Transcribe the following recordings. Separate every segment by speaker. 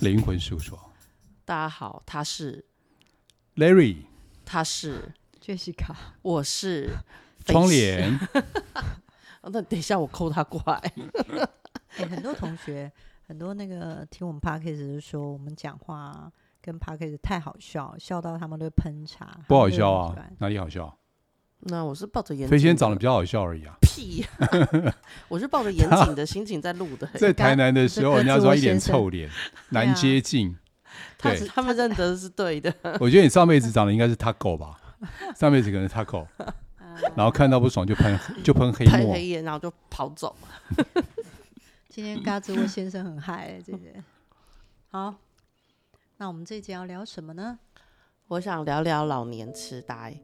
Speaker 1: 灵魂事务所。
Speaker 2: 大家好，他是
Speaker 1: Larry，
Speaker 2: 他是
Speaker 3: Jessica，
Speaker 2: 我是
Speaker 1: 窗帘。
Speaker 2: 那等一下我抠他过来。
Speaker 3: 欸、很多同学，很多那个听我们 Podcast 是说我们讲话跟 Podcast 太好笑，笑到他们都会喷茶。
Speaker 1: 不好笑啊？哪里好笑？
Speaker 2: 那我是抱着严，
Speaker 1: 飞先长得比较好笑而已啊。
Speaker 2: 屁！我是抱着严谨的心情在录的。
Speaker 1: 在台南的时候，人家说一脸臭脸，难接近。
Speaker 2: 对，他们认得是对的。
Speaker 1: 我觉得你上辈子长得应该是 Taco 吧？上辈子可能是 Taco，然后看到不爽就喷就喷黑
Speaker 2: 喷黑烟，然后就跑走。
Speaker 3: 今天嘎吱窝先生很嗨、欸，这个好。那我们这一集要聊什么呢？
Speaker 2: 我想聊聊老年痴呆。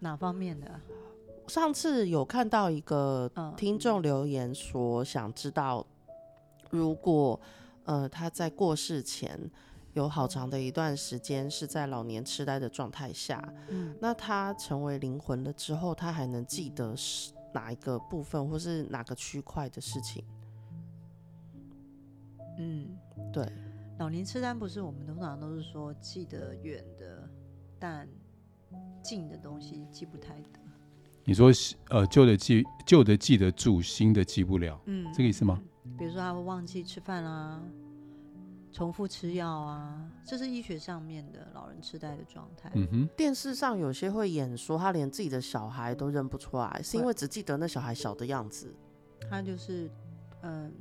Speaker 3: 哪方面的？
Speaker 2: 上次有看到一个听众留言说，想知道如果呃他在过世前有好长的一段时间是在老年痴呆的状态下，嗯，那他成为灵魂了之后，他还能记得是哪一个部分或是哪个区块的事情？
Speaker 3: 嗯，
Speaker 2: 对，老
Speaker 3: 年痴呆不是我们通常都是说记得远的，但。近的东西记不太得。
Speaker 1: 你说呃旧的记旧的记得住，新的记不了，嗯，这个意思吗？
Speaker 3: 比如说他会忘记吃饭啊，重复吃药啊，这是医学上面的老人痴呆的状态。
Speaker 2: 嗯哼，电视上有些会演说他连自己的小孩都认不出来，是因为只记得那小孩小的样子。
Speaker 3: 他就是嗯，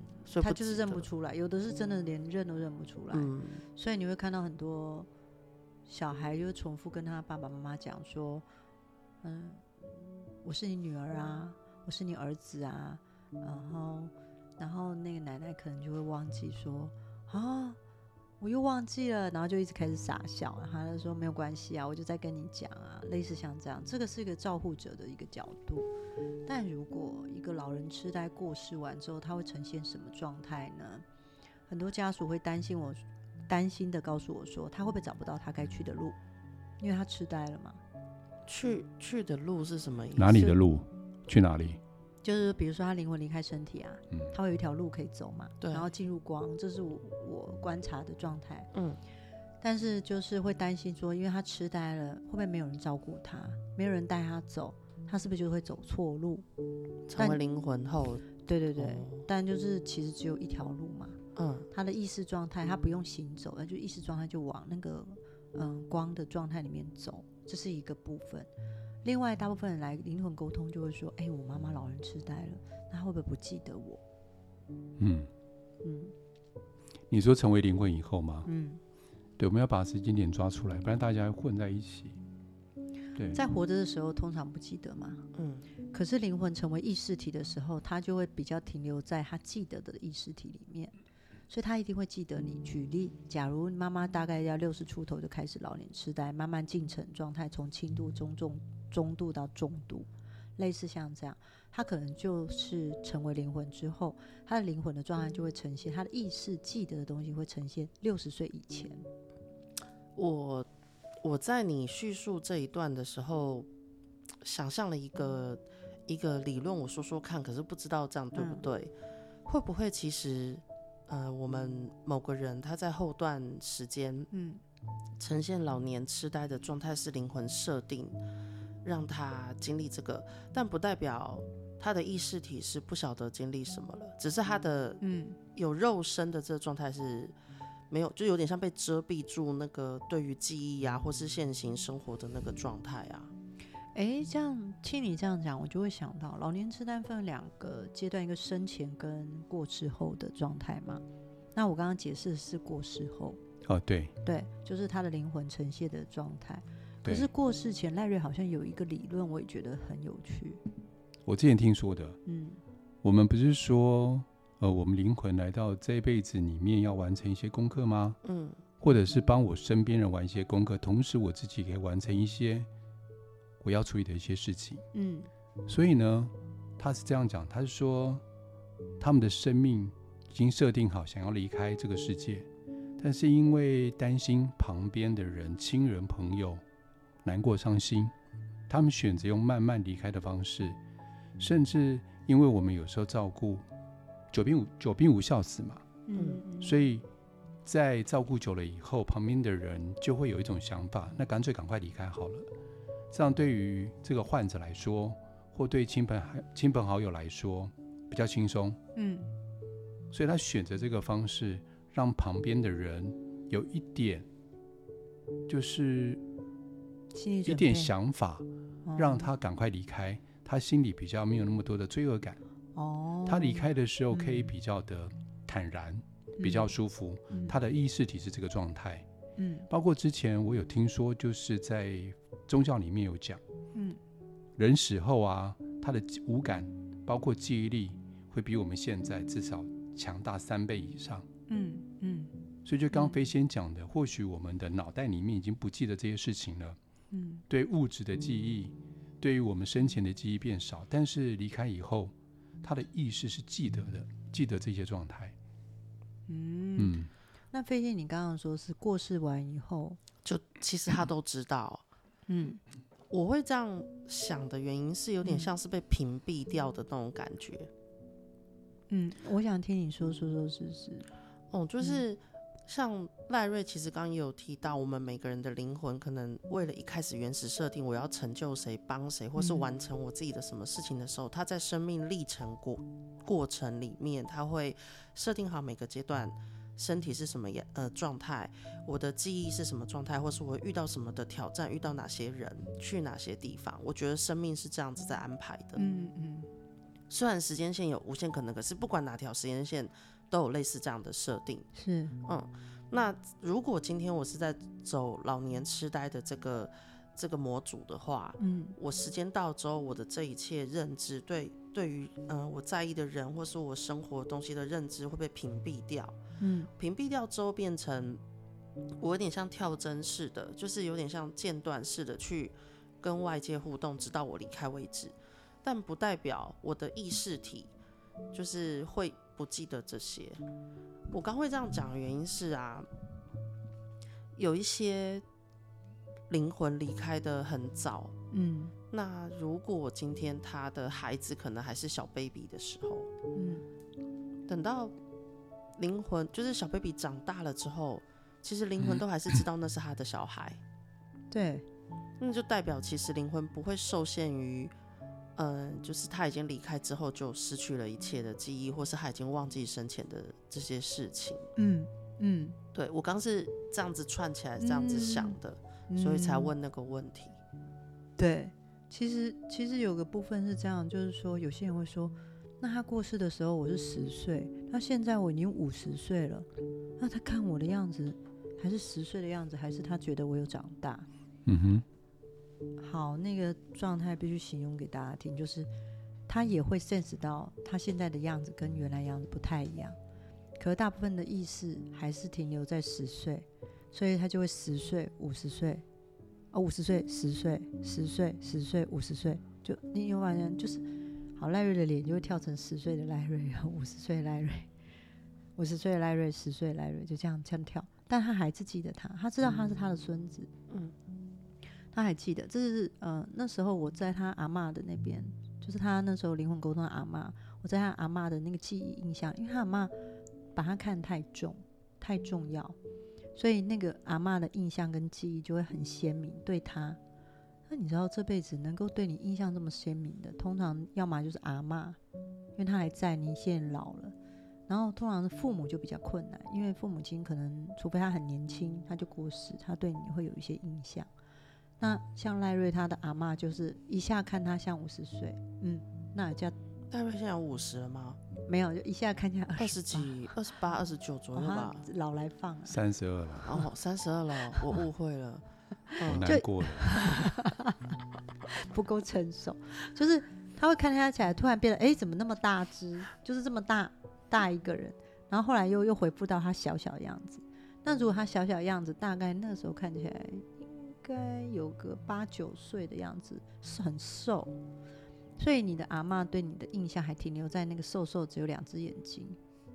Speaker 3: 他就是认不出来，有的是真的连认都认不出来。嗯，所以你会看到很多。小孩就重复跟他爸爸妈妈讲说：“嗯，我是你女儿啊，我是你儿子啊。”然后，然后那个奶奶可能就会忘记说：“啊，我又忘记了。”然后就一直开始傻笑。他就说：“没有关系啊，我就在跟你讲啊。”类似像这样，这个是一个照护者的一个角度。但如果一个老人痴呆过世完之后，他会呈现什么状态呢？很多家属会担心我。担心的告诉我说，他会不会找不到他该去的路？因为他痴呆了嘛。
Speaker 2: 去去的路是什么意思？
Speaker 1: 哪里的路？去哪里？
Speaker 3: 就是比如说他灵魂离开身体啊，嗯，他会有一条路可以走嘛，对，然后进入光，这是我我观察的状态，嗯。但是就是会担心说，因为他痴呆了，会不会没有人照顾他？没有人带他走，他是不是就会走错路？
Speaker 2: 成为灵魂后，
Speaker 3: 对对对，哦，但就是其实只有一条路嘛。嗯，他的意识状态，他不用行走，那就意识状态就往那个嗯光的状态里面走，这是一个部分。另外，大部分人来灵魂沟通就会说：“哎、欸，我妈妈老人痴呆了，那会不会不记得我？”
Speaker 1: 嗯嗯，你说成为灵魂以后吗？嗯，对，我们要把时间点抓出来，不然大家混在一起。对，
Speaker 3: 在活着的时候通常不记得嘛。嗯，可是灵魂成为意识体的时候，他就会比较停留在他记得的意识体里面。所以他一定会记得你。举例，假如妈妈大概要六十出头就开始老年痴呆，慢慢进程状态从轻度、中重、中度到重度，类似像这样，他可能就是成为灵魂之后，他的灵魂的状态就会呈现，他的意识记得的东西会呈现六十岁以前。
Speaker 2: 我我在你叙述这一段的时候，想象了一个一个理论，我说说看，可是不知道这样对不对？嗯、会不会其实？呃，我们某个人他在后段时间，嗯，呈现老年痴呆的状态是灵魂设定，让他经历这个，但不代表他的意识体是不晓得经历什么了，只是他的嗯。有肉身的这个状态是没有，就有点像被遮蔽住那个对于记忆啊或是现行生活的那个状态啊。
Speaker 3: 哎，这样听你这样讲，我就会想到老年痴呆分两个阶段，一个生前跟过世后的状态嘛。那我刚刚解释的是过世后。
Speaker 1: 哦，对，
Speaker 3: 对，就是他的灵魂呈现的状态。可是过世前，赖瑞好像有一个理论，我也觉得很有趣。
Speaker 1: 我之前听说的，嗯，我们不是说，呃，我们灵魂来到这一辈子里面要完成一些功课吗？嗯，或者是帮我身边人完一些功课，同时我自己可以完成一些。我要处理的一些事情，嗯，所以呢，他是这样讲，他是说，他们的生命已经设定好，想要离开这个世界，但是因为担心旁边的人、亲人、朋友难过、伤心，他们选择用慢慢离开的方式，甚至因为我们有时候照顾久病无久病无孝子嘛，嗯，所以在照顾久了以后，旁边的人就会有一种想法，那干脆赶快离开好了。这样对于这个患者来说，或对亲朋亲朋好友来说，比较轻松。嗯，所以他选择这个方式，让旁边的人有一点，就是一点想法，让他赶快离开，他心里比较没有那么多的罪恶感。哦，他离开的时候可以比较的坦然，比较舒服。他的意识体是这个状态。嗯，包括之前我有听说，就是在。宗教里面有讲，嗯，人死后啊，他的五感包括记忆力会比我们现在至少强大三倍以上，嗯嗯，所以就刚飞仙讲的，或许我们的脑袋里面已经不记得这些事情了，嗯，对物质的记忆，对于我们生前的记忆变少，但是离开以后，他的意识是记得的，记得这些状态，
Speaker 3: 嗯。嗯，那飞仙，你刚刚说是过世完以后，
Speaker 2: 就其实他都知道。嗯，我会这样想的原因是有点像是被屏蔽掉的那种感觉。
Speaker 3: 嗯，我想听你说说说试试。
Speaker 2: 哦，就是像赖瑞，其实刚刚也有提到，我们每个人的灵魂可能为了一开始原始设定，我要成就谁、帮谁，或是完成我自己的什么事情的时候，他在生命历程过过程里面，他会设定好每个阶段。身体是什么样呃状态？我的记忆是什么状态？或是我遇到什么的挑战？遇到哪些人？去哪些地方？我觉得生命是这样子在安排的。嗯嗯。虽然时间线有无限可能，可是不管哪条时间线都有类似这样的设定。
Speaker 3: 是。
Speaker 2: 嗯。那如果今天我是在走老年痴呆的这个这个模组的话，嗯，我时间到之后，我的这一切认知对。对于嗯、呃，我在意的人或是我生活东西的认知会被屏蔽掉，嗯，屏蔽掉之后变成我有点像跳针似的，就是有点像间断式的去跟外界互动，直到我离开为止。但不代表我的意识体就是会不记得这些。我刚会这样讲的原因是啊，有一些灵魂离开的很早，嗯。那如果今天他的孩子可能还是小 baby 的时候，嗯，等到灵魂就是小 baby 长大了之后，其实灵魂都还是知道那是他的小孩，
Speaker 3: 对，
Speaker 2: 那就代表其实灵魂不会受限于，嗯、呃，就是他已经离开之后就失去了一切的记忆，或是他已经忘记生前的这些事情，嗯嗯，对，我刚是这样子串起来这样子想的，嗯、所以才问那个问题，
Speaker 3: 对。其实，其实有个部分是这样，就是说，有些人会说，那他过世的时候我是十岁，那现在我已经五十岁了，那他看我的样子还是十岁的样子，还是他觉得我有长大？嗯哼。好，那个状态必须形容给大家听，就是他也会 sense 到他现在的样子跟原来样子不太一样，可是大部分的意识还是停留在十岁，所以他就会十岁、五十岁。啊五十岁、十岁、十岁、十岁、五十岁，就你有发现，就是好赖瑞的脸就会跳成十岁的赖瑞，五十岁赖瑞，五十岁赖瑞，十岁赖瑞，就这样这样跳。但他还是记得他，他知道他是他的孙子，嗯，他还记得。这是呃那时候我在他阿嬷的那边，就是他那时候灵魂沟通的阿嬷，我在他阿嬷的那个记忆印象，因为他阿嬷把他看太重，太重要。所以那个阿嬷的印象跟记忆就会很鲜明，对他。那你知道这辈子能够对你印象这么鲜明的，通常要么就是阿妈，因为她还在，你现在老了。然后通常是父母就比较困难，因为父母亲可能除非他很年轻，他就过世，他对你会有一些印象。那像赖瑞他的阿妈就是一下看他像五十岁，嗯，那叫
Speaker 2: 赖瑞现在有五十了吗？
Speaker 3: 没有，就一下看见
Speaker 2: 二十几、二十八、二十九左右吧。
Speaker 3: 老来放
Speaker 1: 三十二了。
Speaker 2: 哦，三十二了，我误会了。
Speaker 1: 我难过了。
Speaker 3: 不够成熟，就是他会看他起来，突然变得哎，怎么那么大只？就是这么大大一个人，然后后来又又恢复到他小小的样子。那如果他小小的样子，大概那个时候看起来应该有个八九岁的样子，是很瘦。所以你的阿妈对你的印象还停留在那个瘦瘦只有两只眼睛，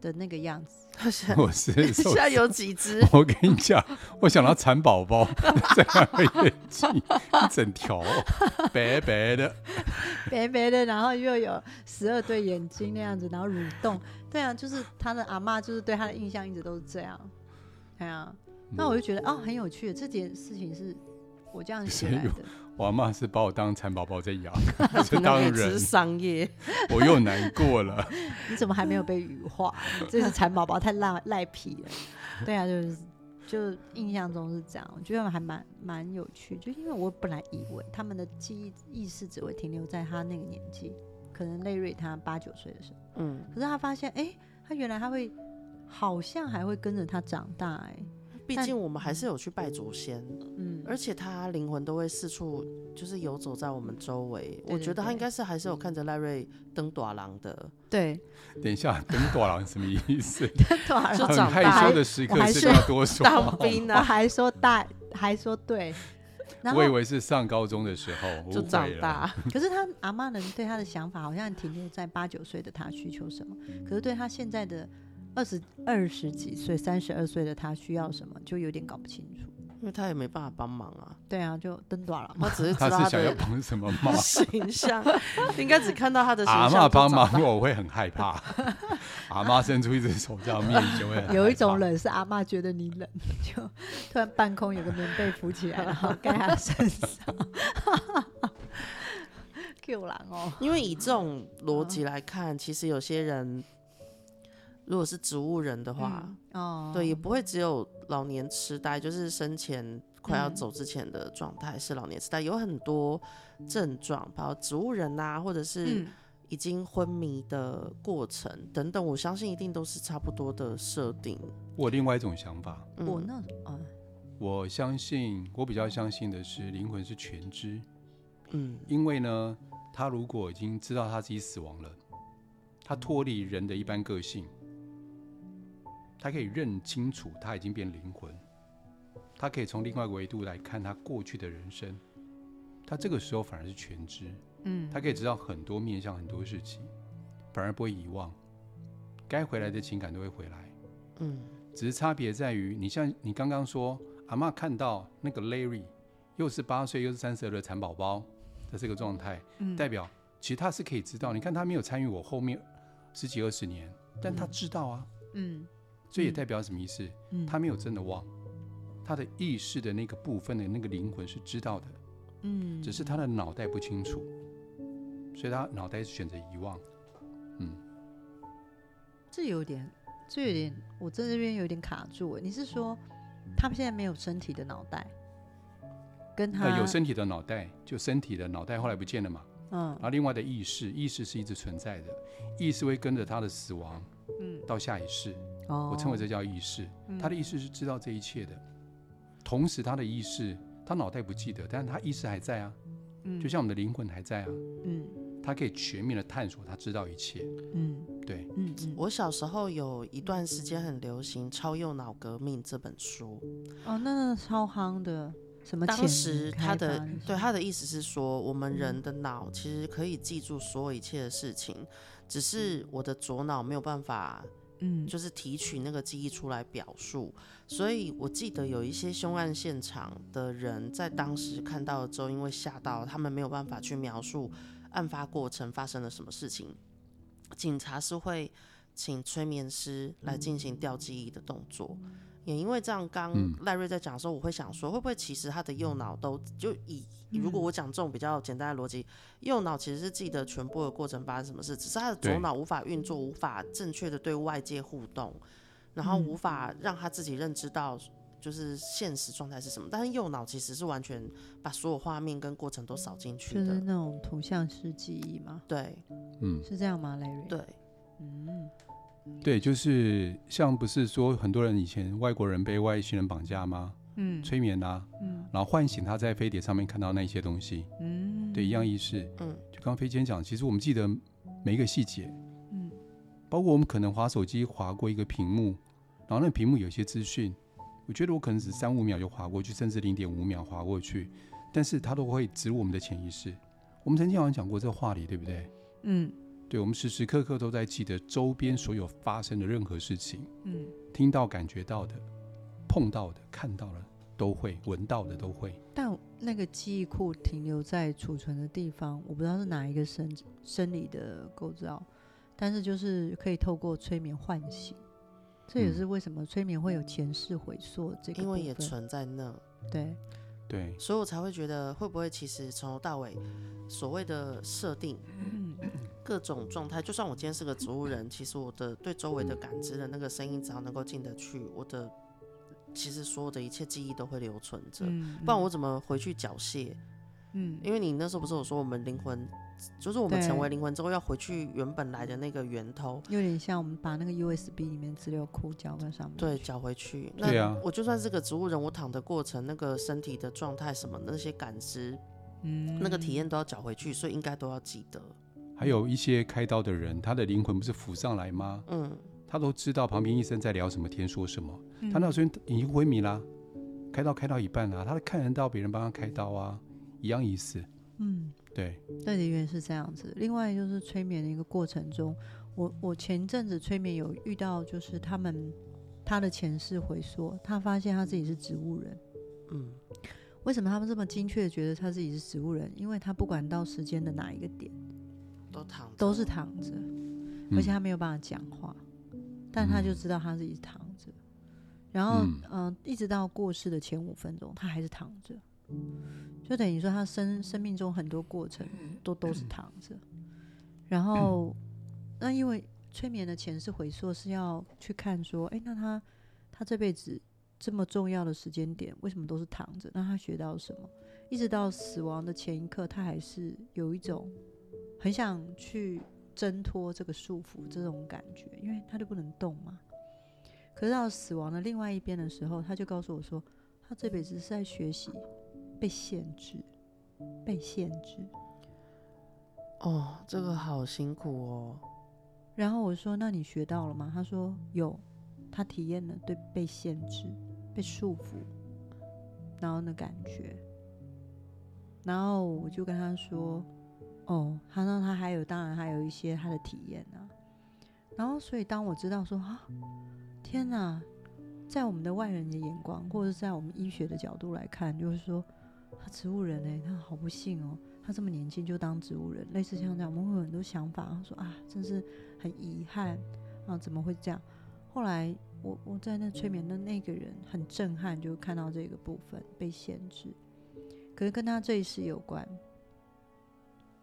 Speaker 3: 的那个样子。
Speaker 1: 我是
Speaker 2: 现在有几只？
Speaker 1: 我跟你讲，我想到蚕宝宝这样的眼睛，一整条白白的，
Speaker 3: 白白的，然后又有十二对眼睛那样子，然后蠕动。对啊，就是他的阿妈，就是对他的印象一直都是这样。对啊，那我就觉得哦，很有趣，这件事情是我这样写来的。
Speaker 1: 我阿嬷是把我当蚕宝宝在养，不是当人。
Speaker 2: 是商业，
Speaker 1: 我又难过了。
Speaker 3: 你怎么还没有被羽化？这是蚕宝宝太赖赖皮了。对啊，就是就印象中是这样，我觉得还蛮蛮有趣。就因为我本来以为他们的记忆意识只会停留在他那个年纪，可能累瑞他八九岁的时候，嗯，可是他发现，哎、欸，他原来他会好像还会跟着他长大、欸，哎。
Speaker 2: 毕竟我们还是有去拜祖先，嗯，而且他灵魂都会四处就是游走在我们周围。我觉得他应该是还是有看着赖瑞登大人的。
Speaker 3: 对，
Speaker 1: 等一下，登大人什么意思？
Speaker 3: 登大人
Speaker 1: 很害羞的时刻是要多说。
Speaker 2: 当兵呢，
Speaker 3: 还说大，还说对。
Speaker 1: 我以为是上高中的时候
Speaker 2: 就长大。
Speaker 3: 可是他阿嬷呢，对他的想法好像停留在八九岁的他需求什么，可是对他现在的。二十二十几岁，三十二岁的他需要什么，就有点搞不清楚，
Speaker 2: 因为他也没办法帮忙啊。
Speaker 3: 对啊，就登短了。
Speaker 2: 他只是知道他，
Speaker 1: 是想要帮什么忙？
Speaker 2: 形象应该只看到他的形象。
Speaker 1: 阿妈帮忙，我会很害怕。阿妈伸出一只手这样面就会。
Speaker 3: 有一种冷是阿妈觉得你冷，就突然半空有个棉被浮起来，然后盖他身上。Q 狼哦，
Speaker 2: 因为以这种逻辑来看，其实有些人。如果是植物人的话，嗯哦、对，也不会只有老年痴呆，就是生前快要走之前的状态是老年痴呆，有很多症状，包括植物人啊，或者是已经昏迷的过程、嗯、等等，我相信一定都是差不多的设定。
Speaker 1: 我另外一种想法，
Speaker 3: 嗯、我呢啊，
Speaker 1: 我相信我比较相信的是灵魂是全知，嗯，因为呢，他如果已经知道他自己死亡了，他脱离人的一般个性。他可以认清楚，他已经变灵魂。他可以从另外一个维度来看他过去的人生。他这个时候反而是全知，嗯，他可以知道很多面向很多事情，反而不会遗忘。该回来的情感都会回来，嗯，只是差别在于，你像你刚刚说，阿妈看到那个 Larry，又是八岁又是三十二的蚕宝宝的这个状态，嗯，代表其实他是可以知道。你看他没有参与我后面十几二十年，但他知道啊，嗯。这也代表什么意思？嗯，他没有真的忘，他的意识的那个部分的那个灵魂是知道的，嗯，只是他的脑袋不清楚，所以他脑袋是选择遗忘，嗯，
Speaker 3: 这有点，这有点，我在这边有点卡住。你是说他们现在没有身体的脑袋？跟他、
Speaker 1: 呃、有身体的脑袋，就身体的脑袋后来不见了嘛？嗯，然后另外的意识，意识是一直存在的，意识会跟着他的死亡，嗯，到下一世。我称为这叫意识，他的意识是知道这一切的，同时他的意识，他脑袋不记得，但是他意识还在啊，就像我们的灵魂还在啊，嗯，他可以全面的探索，他知道一切，嗯，对，
Speaker 2: 嗯，我小时候有一段时间很流行《超右脑革命》这本书，
Speaker 3: 哦，那超夯的，什么？
Speaker 2: 当时他的对他的意思是说，我们人的脑其实可以记住所有一切的事情，只是我的左脑没有办法。嗯，就是提取那个记忆出来表述，所以我记得有一些凶案现场的人在当时看到了之后，因为吓到，他们没有办法去描述案发过程发生了什么事情，警察是会请催眠师来进行调记忆的动作。也因为这样，刚赖瑞在讲的时候，我会想说，会不会其实他的右脑都就以，如果我讲这种比较简单的逻辑，右脑其实是记得全部的过程发生什么事，只是他的左脑无法运作，无法正确的对外界互动，然后无法让他自己认知到就是现实状态是什么。但是右脑其实是完全把所有画面跟过程都扫进去的，
Speaker 3: 就是那种图像式记忆吗？
Speaker 2: 对，
Speaker 1: 嗯，
Speaker 3: 是这样吗，赖瑞？
Speaker 2: 对，
Speaker 3: 嗯。
Speaker 1: 对，就是像不是说很多人以前外国人被外星人绑架吗？嗯，催眠啊，嗯，然后唤醒他在飞碟上面看到那些东西，嗯，对，一样意思，嗯，就刚刚飞仙讲，其实我们记得每一个细节，嗯，包括我们可能滑手机滑过一个屏幕，然后那个屏幕有些资讯，我觉得我可能只三五秒就滑过去，甚至零点五秒滑过去，但是它都会植入我们的潜意识。我们曾经好像讲过这个话题，对不对？嗯。对，我们时时刻刻都在记得周边所有发生的任何事情，嗯，听到、感觉到的、碰到的、看到的都会，闻到的都会。
Speaker 3: 但那个记忆库停留在储存的地方，我不知道是哪一个生生理的构造，但是就是可以透过催眠唤醒。这也是为什么催眠会有前世回溯这个，
Speaker 2: 因为也存在那。
Speaker 3: 对。
Speaker 1: 对，
Speaker 2: 所以我才会觉得，会不会其实从头到尾，所谓的设定，各种状态，就算我今天是个植物人，其实我的对周围的感知的那个声音，只要能够进得去，我的其实所有的一切记忆都会留存着，不然我怎么回去缴械？嗯，因为你那时候不是有说我们灵魂。就是我们成为灵魂之后，要回去原本来的那个源头，
Speaker 3: 有点像我们把那个 USB 里面资料库交在上面，
Speaker 2: 对，缴回去。
Speaker 1: 对啊，
Speaker 2: 我就算是个植物人，我躺的过程，那个身体的状态什么那些感知，嗯，那个体验都要缴回去，所以应该都要记得。
Speaker 1: 还有一些开刀的人，他的灵魂不是浮上来吗？嗯，他都知道旁边医生在聊什么天，说什么。嗯、他那时候已经昏迷啦，开刀开到一半啦，他看得到别人帮他开刀啊，一样意思。嗯。对，
Speaker 3: 对的原来是这样子。另外就是催眠的一个过程中，我我前阵子催眠有遇到，就是他们他的前世回溯，他发现他自己是植物人。嗯，为什么他们这么精确的觉得他自己是植物人？因为他不管到时间的哪一个点，
Speaker 2: 都躺着，
Speaker 3: 都是躺着，而且他没有办法讲话，嗯、但他就知道他自己是躺着。然后嗯、呃，一直到过世的前五分钟，他还是躺着。就等于说，他生生命中很多过程都都是躺着，然后那因为催眠的前世回溯是要去看说，哎，那他他这辈子这么重要的时间点，为什么都是躺着？那他学到什么？一直到死亡的前一刻，他还是有一种很想去挣脱这个束缚这种感觉，因为他就不能动嘛。可是到死亡的另外一边的时候，他就告诉我说，他这辈子是在学习。被限制，被限制。
Speaker 2: 哦，这个好辛苦哦。
Speaker 3: 然后我说：“那你学到了吗？”他说：“有。”他体验了对被限制、被束缚，然后的感觉。然后我就跟他说：“哦，他说他还有，当然还有一些他的体验啊。”然后，所以当我知道说：“啊，天哪！”在我们的外人的眼光，或者是在我们医学的角度来看，就是说。他植物人哎，他好不幸哦，他这么年轻就当植物人，类似像这样，我们会有很多想法，说啊，真是很遗憾啊，怎么会这样？后来我我在那催眠的那个人很震撼，就看到这个部分被限制，可是跟他这一世有关。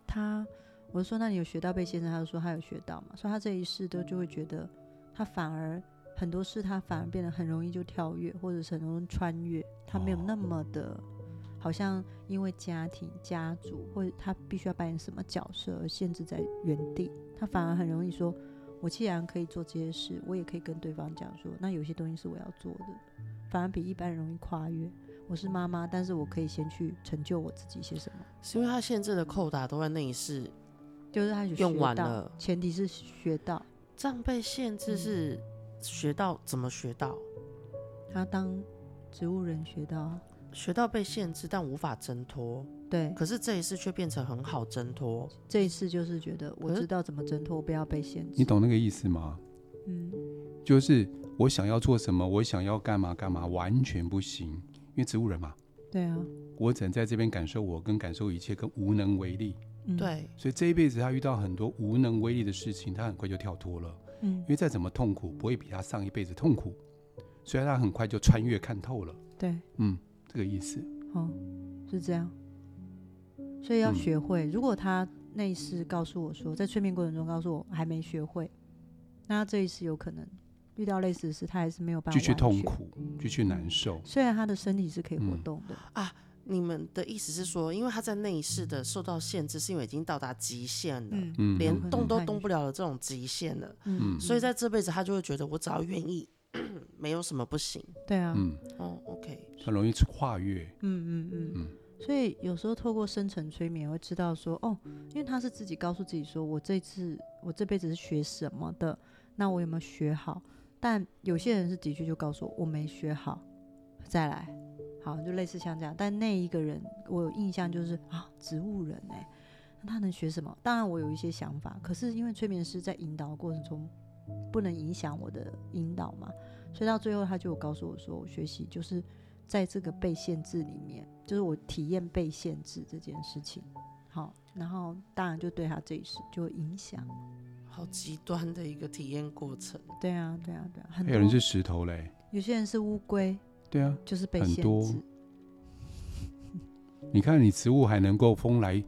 Speaker 3: 他我就说，那你有学到被先生？他就说他有学到嘛，所以他这一世都就会觉得，他反而很多事他反而变得很容易就跳跃，或者是很容易穿越，他没有那么的。好像因为家庭、家族，或者他必须要扮演什么角色而限制在原地，他反而很容易说：“我既然可以做这些事，我也可以跟对方讲说，那有些东西是我要做的。”反而比一般人容易跨越。我是妈妈，但是我可以先去成就我自己些什么？
Speaker 2: 是因为他限制的扣打都在那一世，
Speaker 3: 就是他
Speaker 2: 用完了。
Speaker 3: 前提是学到，
Speaker 2: 这样被限制是学到、嗯、怎么学到？
Speaker 3: 他当植物人学到。
Speaker 2: 学到被限制，但无法挣脱。
Speaker 3: 对，
Speaker 2: 可是这一次却变成很好挣脱。
Speaker 3: 这一次就是觉得我知道怎么挣脱，不要被限制。
Speaker 1: 你懂那个意思吗？嗯，就是我想要做什么，我想要干嘛干嘛，完全不行，因为植物人嘛。
Speaker 3: 对啊，
Speaker 1: 我只能在这边感受我，跟感受一切，跟无能为力。
Speaker 2: 嗯、对，
Speaker 1: 所以这一辈子他遇到很多无能为力的事情，他很快就跳脱了。嗯，因为再怎么痛苦，不会比他上一辈子痛苦，所以他很快就穿越看透了。
Speaker 3: 对，
Speaker 1: 嗯。这个意思，
Speaker 3: 哦，是这样，所以要学会。嗯、如果他那一世告诉我说，在催眠过程中告诉我还没学会，那这一次有可能遇到类似的事，他还是没有办法
Speaker 1: 继续痛苦，继续难受。
Speaker 3: 虽然他的身体是可以活动的、
Speaker 2: 嗯、啊，你们的意思是说，因为他在那一世的受到限制，是因为已经到达极限了，嗯、连动都动不了的这种极限了，嗯、所以在这辈子他就会觉得，我只要愿意。没有什么不行，
Speaker 3: 对啊，
Speaker 1: 嗯，
Speaker 2: 哦，OK，
Speaker 1: 很容易跨越，
Speaker 3: 嗯嗯嗯。嗯，所以有时候透过深层催眠会知道说，哦，因为他是自己告诉自己说，我这次我这辈子是学什么的，那我有没有学好？但有些人是的确就告诉我，我没学好，再来，好，就类似像这样。但那一个人我有印象就是啊，植物人哎、那他能学什么？当然我有一些想法，可是因为催眠师在引导的过程中不能影响我的引导嘛，所以到最后他就告诉我说，我学习就是在这个被限制里面，就是我体验被限制这件事情。好，然后当然就对他这一世就影响。
Speaker 2: 好极端的一个体验过程。
Speaker 3: 对啊，对啊，对啊。
Speaker 1: 还有人是石头嘞，
Speaker 3: 有些人是乌龟。
Speaker 1: 对啊，
Speaker 3: 就是被限制。
Speaker 1: 很多。你看，你植物还能够风来，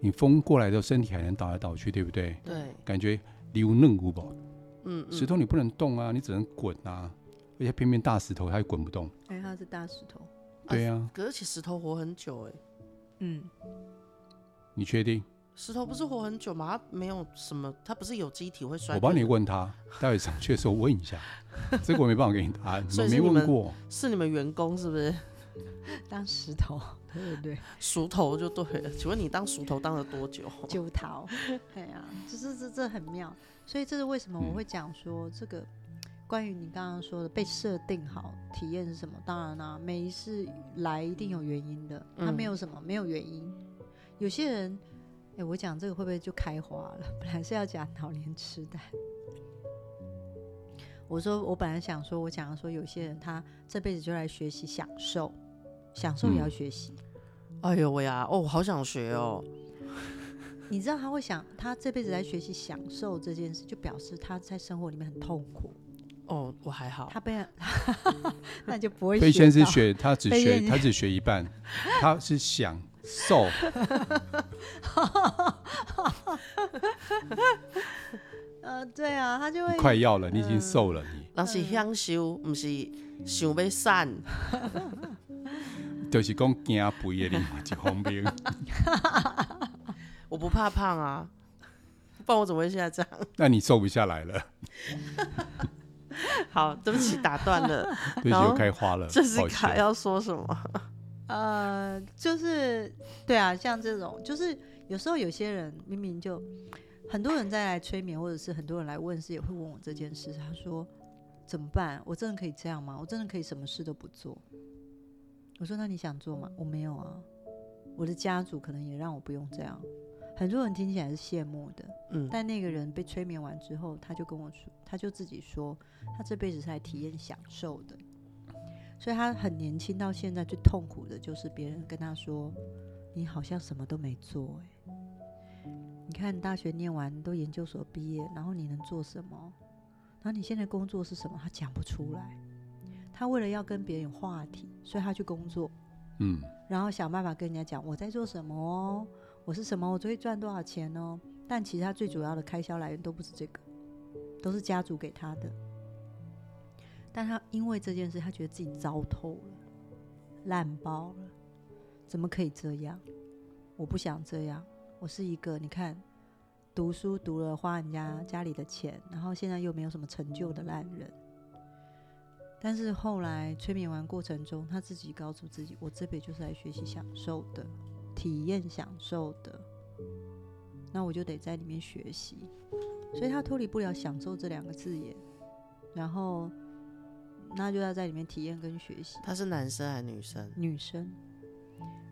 Speaker 1: 你风过来的身体还能倒来倒去，对不对？
Speaker 2: 对。
Speaker 1: 感觉流嫩骨宝。
Speaker 2: 嗯。
Speaker 1: 石头你不能动啊，你只能滚啊，而且偏偏大石头它也滚不动。
Speaker 3: 哎，它是大石头。
Speaker 1: 对啊。
Speaker 2: 而且石头活很久哎。
Speaker 3: 嗯。
Speaker 1: 你确定？
Speaker 2: 石头不是活很久吗？它没有什么，它不是有机体会衰。
Speaker 1: 我帮你问他，待会上去的时候问一下。这个我没办法给你答案，
Speaker 2: 我
Speaker 1: 没问过。
Speaker 2: 是你们员工是不是？
Speaker 3: 当石头，对对对，
Speaker 2: 熟头就对了。请问你当熟头当了多久？
Speaker 3: 九桃，对啊，这这这这很妙。所以这是为什么我会讲说这个、嗯、关于你刚刚说的被设定好体验是什么？当然啦、啊，每一次来一定有原因的，它没有什么、嗯、没有原因。有些人，我讲这个会不会就开花了？本来是要讲老年痴呆。我说，我本来想说，我讲说，有些人他这辈子就来学习享受，享受也要学习、
Speaker 2: 嗯。哎呦喂呀，哦，好想学哦。
Speaker 3: 你知道他会想，他这辈子来学习享受这件事，就表示他在生活里面很痛苦。
Speaker 2: 哦，我还好。
Speaker 3: 他被，那就不会。
Speaker 1: 飞仙是学，他只学，他只学一半，他是享。瘦，
Speaker 3: 呃，对啊，他就会
Speaker 1: 快要了，你已经瘦了，你
Speaker 2: 那是享受，不是想要散，
Speaker 1: 就是讲惊肥的另外一方面。
Speaker 2: 我不怕胖啊，不然我怎么会现在这样？
Speaker 1: 那你瘦不下来了。
Speaker 2: 好，对不起，打断了，
Speaker 1: 对不起，又开花了。
Speaker 2: 这是卡要说什么？
Speaker 3: 呃，就是对啊，像这种，就是有时候有些人明明就很多人在来催眠，或者是很多人来问事，也会问我这件事。他说怎么办？我真的可以这样吗？我真的可以什么事都不做？我说那你想做吗？我没有啊，我的家族可能也让我不用这样。很多人听起来是羡慕的，嗯，但那个人被催眠完之后，他就跟我说，他就自己说，他这辈子是来体验享受的。所以他很年轻，到现在最痛苦的就是别人跟他说：“你好像什么都没做。”哎，你看你大学念完都研究所毕业，然后你能做什么？然后你现在工作是什么？他讲不出来。他为了要跟别人有话题，所以他去工作，
Speaker 1: 嗯，
Speaker 3: 然后想办法跟人家讲我在做什么哦，我是什么，我最会赚多少钱哦。但其实他最主要的开销来源都不是这个，都是家族给他的。但他因为这件事，他觉得自己糟透了，烂爆了，怎么可以这样？我不想这样。我是一个你看，读书读了花人家家里的钱，然后现在又没有什么成就的烂人。但是后来催眠完过程中，他自己告诉自己：我这辈就是来学习享受的，体验享受的。那我就得在里面学习，所以他脱离不了“享受”这两个字眼，然后。那就要在里面体验跟学习。
Speaker 2: 他是男生还是女生？
Speaker 3: 女生。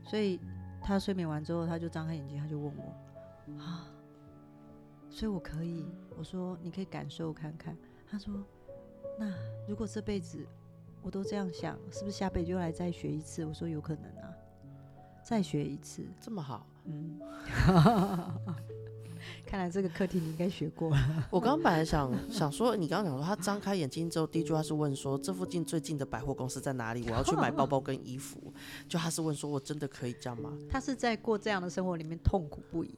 Speaker 3: 所以他睡眠完之后，他就张开眼睛，他就问我啊，所以我可以，我说你可以感受看看。他说，那如果这辈子我都这样想，是不是下辈子就来再学一次？我说有可能啊，再学一次，
Speaker 2: 这么好，
Speaker 3: 嗯。看来这个课题你应该学过了。
Speaker 2: 我刚刚本来想想说，你刚刚讲说他张开眼睛之后，第一句话是问说，这附近最近的百货公司在哪里？我要去买包包跟衣服。就他是问说，我真的可以这样吗？
Speaker 3: 他是在过这样的生活里面痛苦不已。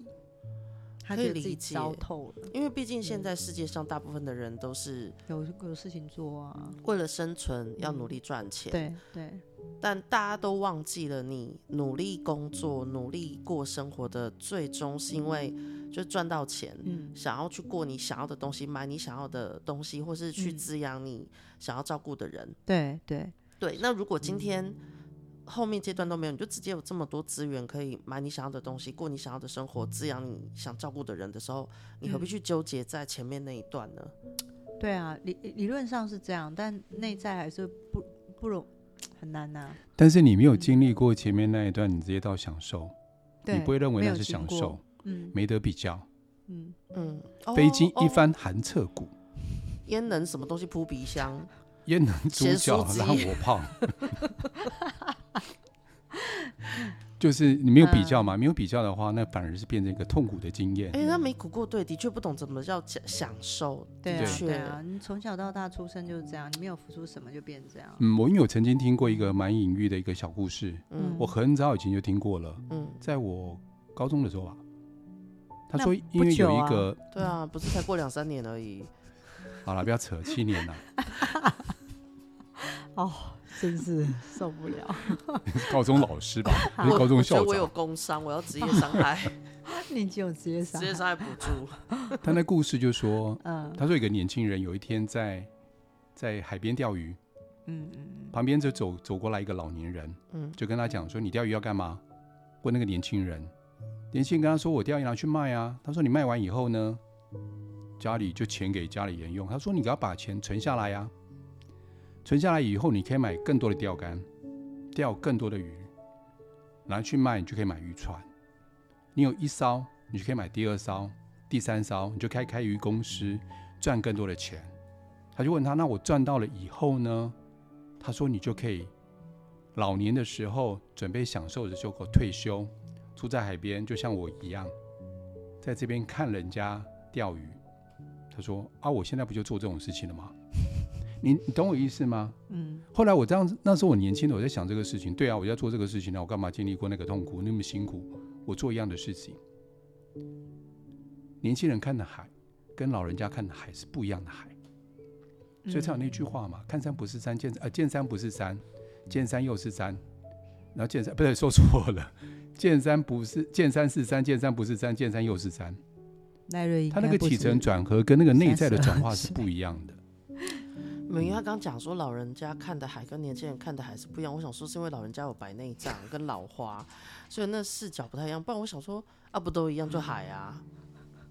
Speaker 2: 他可以理解，
Speaker 3: 糟透了。
Speaker 2: 因为毕竟现在世界上大部分的人都是
Speaker 3: 有有事情做啊，
Speaker 2: 为了生存要努力赚钱。
Speaker 3: 对对。
Speaker 2: 但大家都忘记了，你努力工作、努力过生活的最终是因为就赚到钱，嗯，想要去过你想要的东西，买你想要的东西，或是去滋养你想要照顾的人。
Speaker 3: 对对
Speaker 2: 对。那如果今天，后面阶段都没有，你就直接有这么多资源可以买你想要的东西，过你想要的生活，滋养你想照顾的人的时候，你何必去纠结在前面那一段呢？
Speaker 3: 对啊，理理论上是这样，但内在还是不不容很难呐、啊。
Speaker 1: 但是你没有经历过前面那一段，你直接到享受，你不会认为那是享受。嗯，没得比较，
Speaker 2: 嗯。嗯，
Speaker 1: 飞经一番寒彻骨，
Speaker 2: 焉能什么东西扑鼻香？
Speaker 1: 焉能猪脚？让我胖？就是你没有比较嘛，没有比较的话，那反而是变成一个痛苦的经验。
Speaker 2: 哎，他没苦过，对，的确不懂怎么叫享受。
Speaker 3: 对啊，对啊，你从小到大出生就是这样，你没有付出什么就变成这样。
Speaker 1: 嗯，我因为我曾经听过一个蛮隐喻的一个小故事，嗯，我很早以前就听过了，嗯，在我高中的时候吧，他说因为有一个，
Speaker 2: 对啊，不是才过两三年而已。
Speaker 1: 好了，不要扯，七年了。
Speaker 3: 哦。真是 受不了！
Speaker 1: 高中老师吧，我高中校长。
Speaker 2: 我有工伤，我要职业伤害。
Speaker 3: 你就有职业伤，
Speaker 2: 职业伤害补助。
Speaker 1: 他那故事就说，嗯，他说一个年轻人有一天在在海边钓鱼，嗯嗯，旁边就走走过来一个老年人，嗯，就跟他讲说：“你钓鱼要干嘛？”问那个年轻人，年轻人跟他说：“我钓鱼拿去卖啊。”他说：“你卖完以后呢，家里就钱给家里人用。”他说：“你要把钱存下来呀。”存下来以后，你可以买更多的钓竿，钓更多的鱼，拿去卖，你就可以买渔船。你有一艘，你就可以买第二艘、第三艘，你就开开鱼公司，赚更多的钱。他就问他：“那我赚到了以后呢？”他说：“你就可以老年的时候准备享受的时候退休，住在海边，就像我一样，在这边看人家钓鱼。”他说：“啊，我现在不就做这种事情了吗？” 你你懂我意思吗？嗯。后来我这样子，那时候我年轻的，我在想这个事情。对啊，我要做这个事情呢，我干嘛经历过那个痛苦，那么辛苦？我做一样的事情。年轻人看的海，跟老人家看的海是不一样的海，所以才有那句话嘛：看山不是山，见呃见山不是山，见山又是山。然后见山不对，说错了，见山不是见山是山，见山不是山，见山又是山。
Speaker 3: 赖瑞，
Speaker 1: 他那个起承转合跟那个内在的转化是 不一样的。
Speaker 2: 因为他刚讲说老人家看的海跟年轻人看的海是不一样，我想说是因为老人家有白内障跟老花，所以那视角不太一样。不然我想说啊，不都一样就海啊？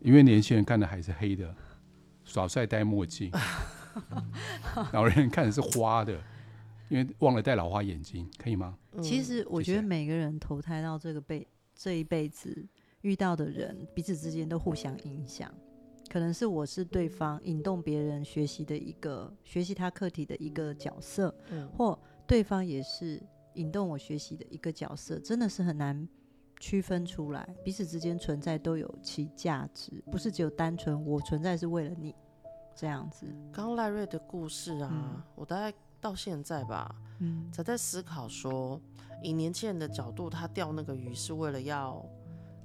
Speaker 1: 因为年轻人看的海是黑的，耍帅戴墨镜；老人看的是花的，因为忘了戴老花眼镜，可以吗？
Speaker 3: 其实我觉得每个人投胎到这个辈这一辈子遇到的人，彼此之间都互相影响。可能是我是对方引动别人学习的一个学习他课题的一个角色，嗯，或对方也是引动我学习的一个角色，真的是很难区分出来，彼此之间存在都有其价值，不是只有单纯我存在是为了你这样子。
Speaker 2: 刚赖瑞的故事啊，嗯，我大概到现在吧，嗯，才在思考说，以年轻人的角度，他钓那个鱼是为了要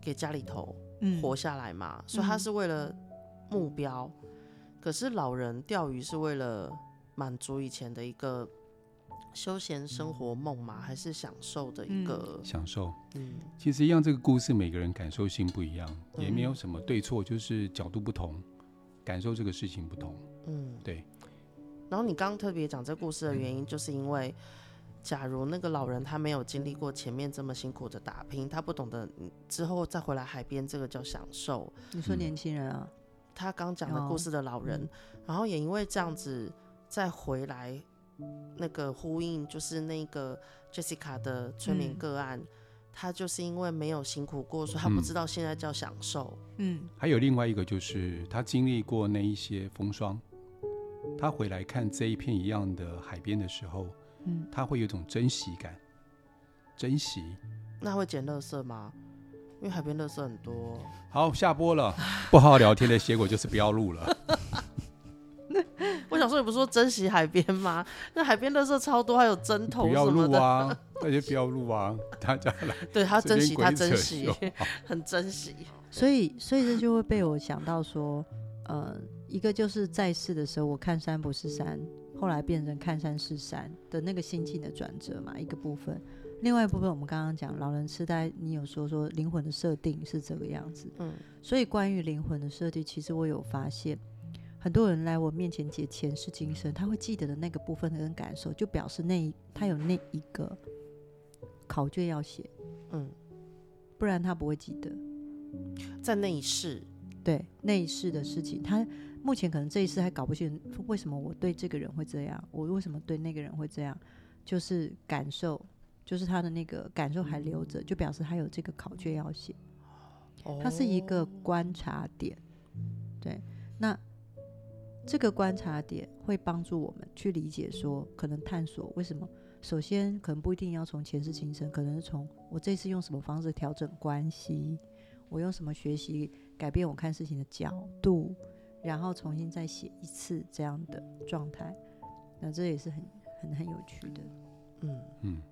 Speaker 2: 给家里头活下来嘛，嗯，所以他是为了。目标，可是老人钓鱼是为了满足以前的一个休闲生活梦嘛？还是享受的一个、
Speaker 1: 嗯、享受？嗯，其实一样，这个故事每个人感受性不一样，也没有什么对错，就是角度不同，感受这个事情不同。嗯，对。
Speaker 2: 然后你刚刚特别讲这故事的原因，就是因为假如那个老人他没有经历过前面这么辛苦的打拼，他不懂得之后再回来海边，这个叫享受。
Speaker 3: 你说年轻人啊？
Speaker 2: 他刚讲的故事的老人，然后也因为这样子再回来，那个呼应就是那个 Jessica 的催眠个案，嗯、他就是因为没有辛苦过，所以他不知道现在叫享受。嗯，
Speaker 1: 还有另外一个就是他经历过那一些风霜，他回来看这一片一样的海边的时候，嗯，他会有一种珍惜感，珍惜。
Speaker 2: 那会捡垃圾吗？因为海边垃圾很多。
Speaker 1: 好，下播了。不好好聊天的结果就是不要录了。
Speaker 2: 我想说，你不是说珍惜海边吗？那海边垃圾超多，还有针头什么的。不要录
Speaker 1: 啊！那就不要录啊！大家来。
Speaker 2: 对他珍惜，他珍惜，很珍惜。
Speaker 3: 所以，所以这就会被我想到说，呃，一个就是在世的时候，我看山不是山，后来变成看山是山的那个心境的转折嘛，一个部分。另外一部分，我们刚刚讲老人痴呆，你有说说灵魂的设定是这个样子，嗯，所以关于灵魂的设定，其实我有发现，很多人来我面前解前世今生，他会记得的那个部分跟感受，就表示那他有那一个考卷要写，嗯，不然他不会记得，
Speaker 2: 在那一世，
Speaker 3: 对那一世的事情，他目前可能这一次还搞不清楚为什么我对这个人会这样，我为什么对那个人会这样，就是感受。就是他的那个感受还留着，就表示他有这个考卷要写。它是一个观察点。对，那这个观察点会帮助我们去理解，说可能探索为什么。首先，可能不一定要从前世今生，可能是从我这次用什么方式调整关系，我用什么学习改变我看事情的角度，然后重新再写一次这样的状态。那这也是很很很有趣的。嗯嗯。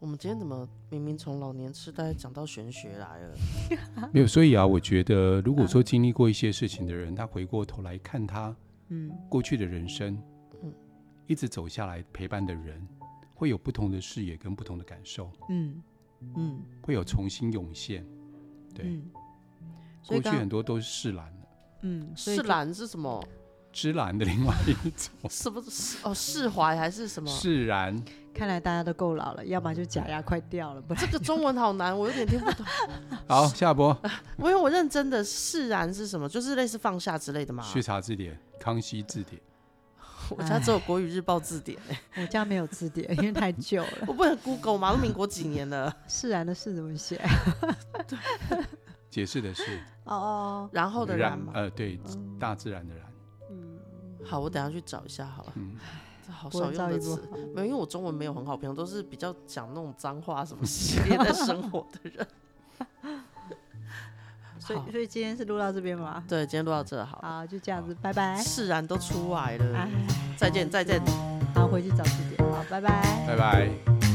Speaker 2: 我们今天怎么明明从老年痴呆讲到玄学来了？
Speaker 1: 没有，所以啊，我觉得如果说经历过一些事情的人，他回过头来看他嗯过去的人生，嗯，一直走下来陪伴的人，会有不同的视野跟不同的感受，嗯嗯，会有重新涌现，对，嗯、过去很多都是释然的，
Speaker 2: 嗯，释然是什么？
Speaker 1: 芝兰的另外一种，
Speaker 2: 是不是哦？释怀还是什么？
Speaker 1: 释然。
Speaker 3: 看来大家都够老了，要么就假牙快掉了。不然
Speaker 2: 这个中文好难，我有点听不懂。
Speaker 1: 好，下播。
Speaker 2: 因为我认真的释然是什么？就是类似放下之类的嘛？
Speaker 1: 去查字典，康熙字典。
Speaker 2: 我家只有国语日报字典，
Speaker 3: 我家没有字典，因为太旧了。
Speaker 2: 我不能 Google 吗？都民国几年了？
Speaker 3: 释然的释怎么写？
Speaker 1: 解释的是
Speaker 3: 哦哦，
Speaker 2: 然后的然
Speaker 1: 呃，对，大自然的然。
Speaker 2: 好，我等下去找一下好了。嗯，这好少用的词，没有，因为我中文没有很好，平常都是比较讲那种脏话什么系列的生活的人。
Speaker 3: 所以，所以今天是录到这边吗？
Speaker 2: 对，今天录到这好。
Speaker 3: 好，就这样子，拜拜。
Speaker 2: 释然都出来了，再见，再见。
Speaker 3: 好，回去找字典。好，拜拜，
Speaker 1: 拜拜。